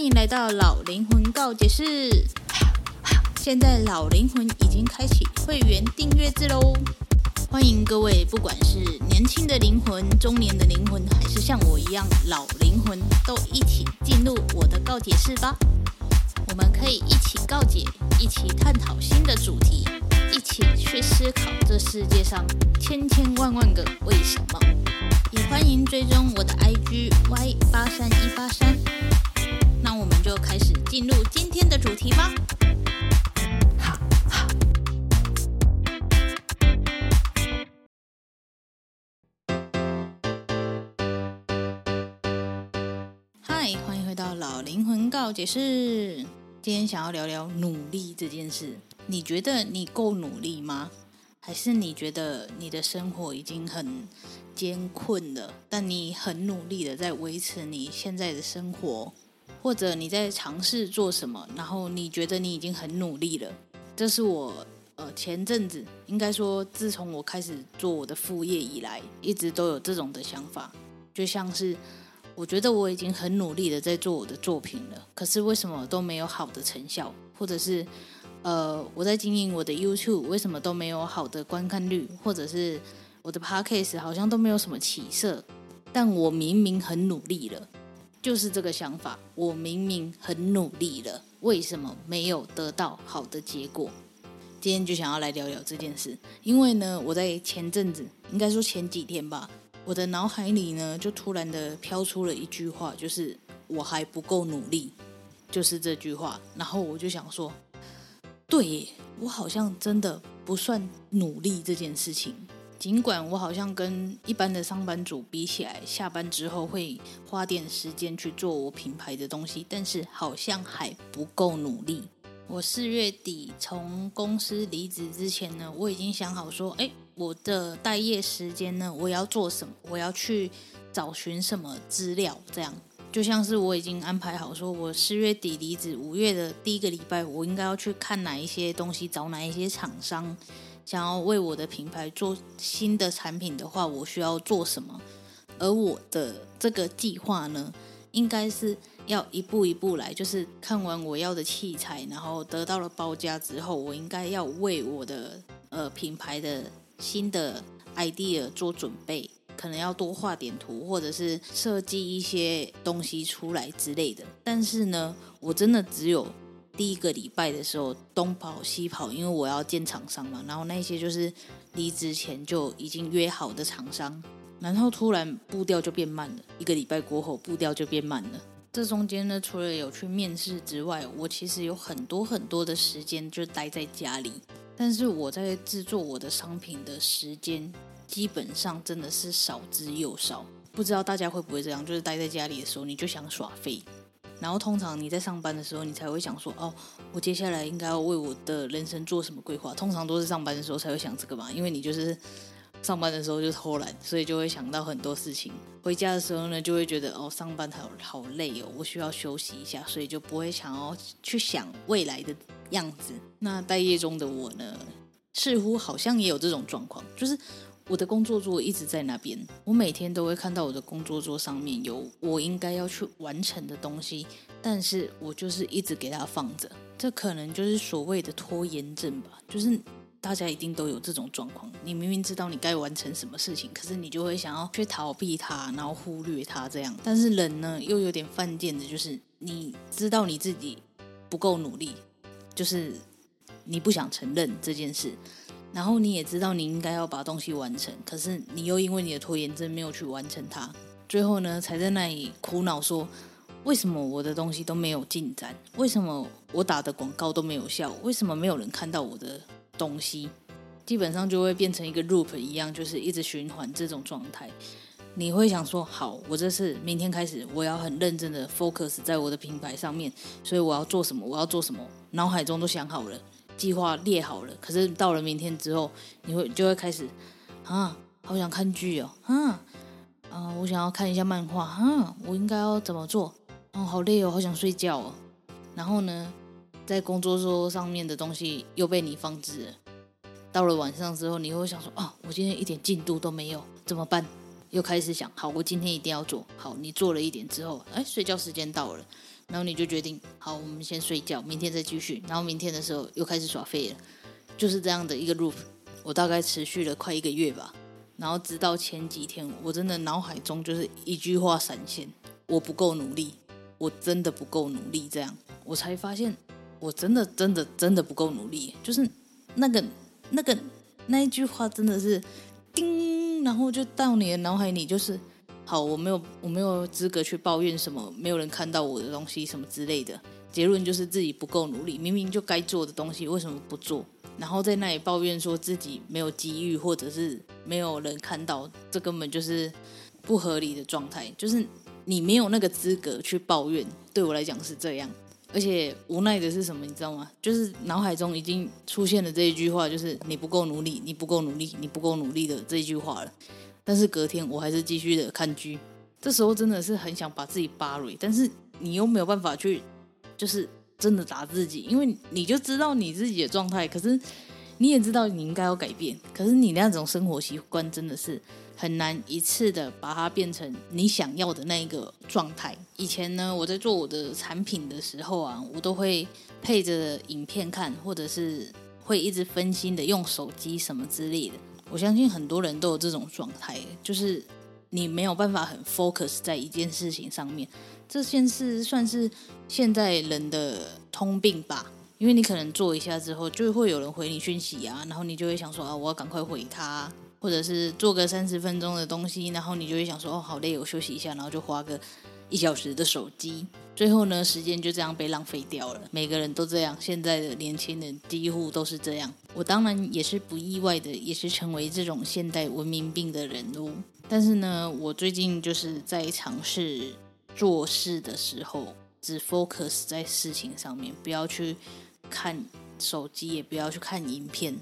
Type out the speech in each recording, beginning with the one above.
欢迎来到老灵魂告解室。现在老灵魂已经开启会员订阅制喽，欢迎各位，不管是年轻的灵魂、中年的灵魂，还是像我一样老灵魂，都一起进入我的告解室吧。我们可以一起告解，一起探讨新的主题，一起去思考这世界上千千万万个为什么。也欢迎追踪我的 IG Y 八三一八三。那我们就开始进入今天的主题吧。嗨，欢迎回到老灵魂告解室。今天想要聊聊努力这件事。你觉得你够努力吗？还是你觉得你的生活已经很艰困了，但你很努力的在维持你现在的生活，或者你在尝试做什么，然后你觉得你已经很努力了。这是我呃前阵子应该说，自从我开始做我的副业以来，一直都有这种的想法，就像是。我觉得我已经很努力的在做我的作品了，可是为什么都没有好的成效？或者是，呃，我在经营我的 YouTube，为什么都没有好的观看率？或者是我的 Podcast 好像都没有什么起色？但我明明很努力了，就是这个想法。我明明很努力了，为什么没有得到好的结果？今天就想要来聊聊这件事，因为呢，我在前阵子，应该说前几天吧。我的脑海里呢，就突然的飘出了一句话，就是我还不够努力，就是这句话。然后我就想说，对，我好像真的不算努力这件事情。尽管我好像跟一般的上班族比起来，下班之后会花点时间去做我品牌的东西，但是好像还不够努力。我四月底从公司离职之前呢，我已经想好说，哎。我的待业时间呢？我要做什么？我要去找寻什么资料？这样就像是我已经安排好，说我四月底离职，五月的第一个礼拜，我应该要去看哪一些东西，找哪一些厂商，想要为我的品牌做新的产品的话，我需要做什么？而我的这个计划呢，应该是要一步一步来，就是看完我要的器材，然后得到了报价之后，我应该要为我的呃品牌的。新的 idea 做准备，可能要多画点图，或者是设计一些东西出来之类的。但是呢，我真的只有第一个礼拜的时候东跑西跑，因为我要见厂商嘛。然后那些就是离职前就已经约好的厂商，然后突然步调就变慢了。一个礼拜过后，步调就变慢了。这中间呢，除了有去面试之外，我其实有很多很多的时间就待在家里。但是我在制作我的商品的时间，基本上真的是少之又少。不知道大家会不会这样，就是待在家里的时候，你就想耍废。然后通常你在上班的时候，你才会想说，哦，我接下来应该要为我的人生做什么规划。通常都是上班的时候才会想这个嘛，因为你就是上班的时候就偷懒，所以就会想到很多事情。回家的时候呢，就会觉得，哦，上班好好累哦，我需要休息一下，所以就不会想要去想未来的。样子，那待业中的我呢，似乎好像也有这种状况，就是我的工作桌一直在那边，我每天都会看到我的工作桌上面有我应该要去完成的东西，但是我就是一直给它放着，这可能就是所谓的拖延症吧，就是大家一定都有这种状况，你明明知道你该完成什么事情，可是你就会想要去逃避它，然后忽略它这样，但是人呢又有点犯贱的，就是你知道你自己不够努力。就是你不想承认这件事，然后你也知道你应该要把东西完成，可是你又因为你的拖延症没有去完成它，最后呢才在那里苦恼说，为什么我的东西都没有进展？为什么我打的广告都没有效？为什么没有人看到我的东西？基本上就会变成一个 loop 一样，就是一直循环这种状态。你会想说，好，我这次明天开始，我要很认真的 focus 在我的品牌上面，所以我要做什么？我要做什么？脑海中都想好了，计划列好了。可是到了明天之后，你会就会开始，啊，好想看剧哦，啊，啊，我想要看一下漫画，啊，我应该要怎么做？哦，好累哦，好想睡觉哦。然后呢，在工作桌上面的东西又被你放置了。到了晚上之后，你会想说，啊，我今天一点进度都没有，怎么办？又开始想，好，我今天一定要做好。你做了一点之后，哎，睡觉时间到了，然后你就决定好，我们先睡觉，明天再继续。然后明天的时候又开始耍废了，就是这样的一个 loop。我大概持续了快一个月吧。然后直到前几天，我真的脑海中就是一句话闪现：我不够努力，我真的不够努力。这样我才发现，我真的真的真的不够努力。就是那个那个那一句话真的是叮，然后就到你的脑海里就是。好，我没有，我没有资格去抱怨什么，没有人看到我的东西什么之类的。结论就是自己不够努力，明明就该做的东西，为什么不做？然后在那里抱怨说自己没有机遇，或者是没有人看到，这根本就是不合理的状态。就是你没有那个资格去抱怨，对我来讲是这样。而且无奈的是什么，你知道吗？就是脑海中已经出现了这一句话，就是你不够努力，你不够努力，你不够努力的这一句话了。但是隔天我还是继续的看剧，这时候真的是很想把自己扒蕊，但是你又没有办法去，就是真的打自己，因为你就知道你自己的状态，可是你也知道你应该要改变，可是你那种生活习惯真的是很难一次的把它变成你想要的那一个状态。以前呢，我在做我的产品的时候啊，我都会配着影片看，或者是会一直分心的用手机什么之类的。我相信很多人都有这种状态，就是你没有办法很 focus 在一件事情上面。这件事算是现在人的通病吧，因为你可能做一下之后，就会有人回你讯息啊，然后你就会想说啊，我要赶快回他，或者是做个三十分钟的东西，然后你就会想说哦，好累，我休息一下，然后就花个一小时的手机。最后呢，时间就这样被浪费掉了。每个人都这样，现在的年轻人几乎都是这样。我当然也是不意外的，也是成为这种现代文明病的人物。但是呢，我最近就是在尝试做事的时候，只 focus 在事情上面，不要去看手机，也不要去看影片。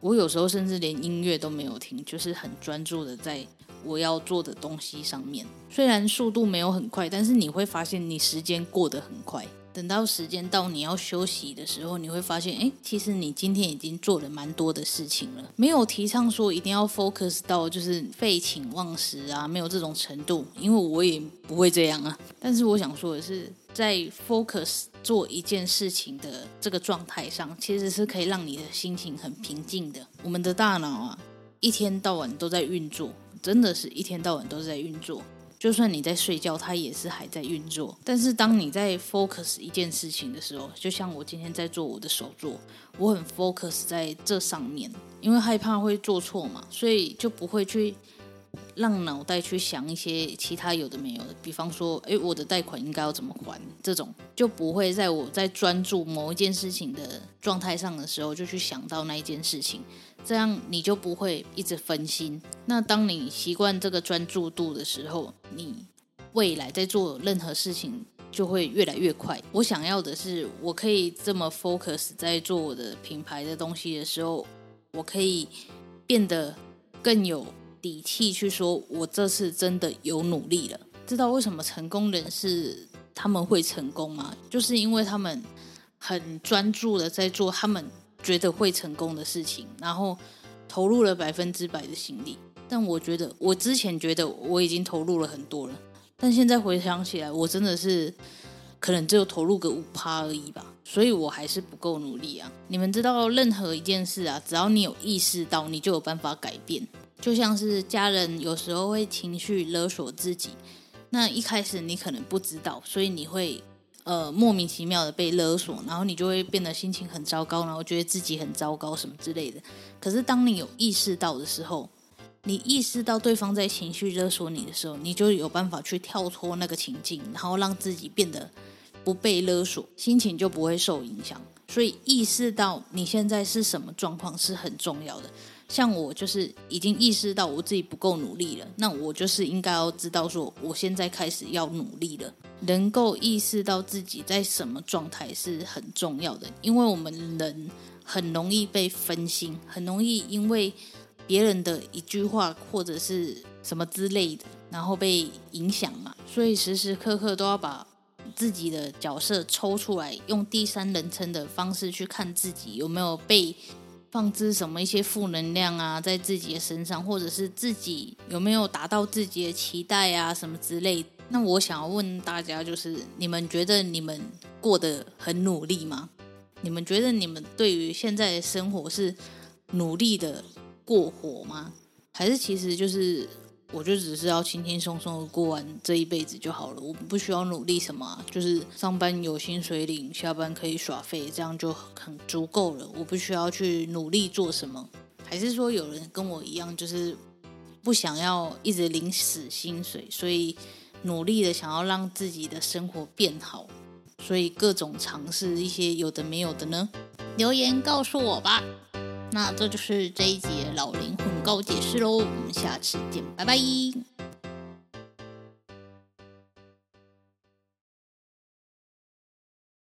我有时候甚至连音乐都没有听，就是很专注的在。我要做的东西上面，虽然速度没有很快，但是你会发现你时间过得很快。等到时间到你要休息的时候，你会发现，哎，其实你今天已经做了蛮多的事情了。没有提倡说一定要 focus 到就是废寝忘食啊，没有这种程度，因为我也不会这样啊。但是我想说的是，在 focus 做一件事情的这个状态上，其实是可以让你的心情很平静的。我们的大脑啊，一天到晚都在运作。真的是一天到晚都在运作，就算你在睡觉，它也是还在运作。但是当你在 focus 一件事情的时候，就像我今天在做我的手作，我很 focus 在这上面，因为害怕会做错嘛，所以就不会去。让脑袋去想一些其他有的没有的，比方说，诶，我的贷款应该要怎么还？这种就不会在我在专注某一件事情的状态上的时候，就去想到那一件事情，这样你就不会一直分心。那当你习惯这个专注度的时候，你未来在做任何事情就会越来越快。我想要的是，我可以这么 focus 在做我的品牌的东西的时候，我可以变得更有。底气去说，我这次真的有努力了。知道为什么成功人士他们会成功吗？就是因为他们很专注的在做他们觉得会成功的事情，然后投入了百分之百的心力。但我觉得，我之前觉得我已经投入了很多了，但现在回想起来，我真的是可能只有投入个五趴而已吧。所以我还是不够努力啊。你们知道，任何一件事啊，只要你有意识到，你就有办法改变。就像是家人有时候会情绪勒索自己，那一开始你可能不知道，所以你会呃莫名其妙的被勒索，然后你就会变得心情很糟糕，然后觉得自己很糟糕什么之类的。可是当你有意识到的时候，你意识到对方在情绪勒索你的时候，你就有办法去跳脱那个情境，然后让自己变得不被勒索，心情就不会受影响。所以意识到你现在是什么状况是很重要的。像我就是已经意识到我自己不够努力了，那我就是应该要知道说，我现在开始要努力了。能够意识到自己在什么状态是很重要的，因为我们人很容易被分心，很容易因为别人的一句话或者是什么之类的，然后被影响嘛。所以时时刻刻都要把自己的角色抽出来，用第三人称的方式去看自己有没有被。放置什么一些负能量啊，在自己的身上，或者是自己有没有达到自己的期待啊，什么之类，那我想要问大家，就是你们觉得你们过得很努力吗？你们觉得你们对于现在的生活是努力的过火吗？还是其实就是我就只是要轻轻松松的过完这一辈子就好了？我不需要努力什么，就是上班有薪水领，下班可以耍废，这样就很足够了。我不需要去努力做什么？还是说有人跟我一样，就是不想要一直领死薪水，所以？努力的想要让自己的生活变好，所以各种尝试一些有的没有的呢？留言告诉我吧。那这就是这一集老灵魂告解室喽，我们下次见，拜拜。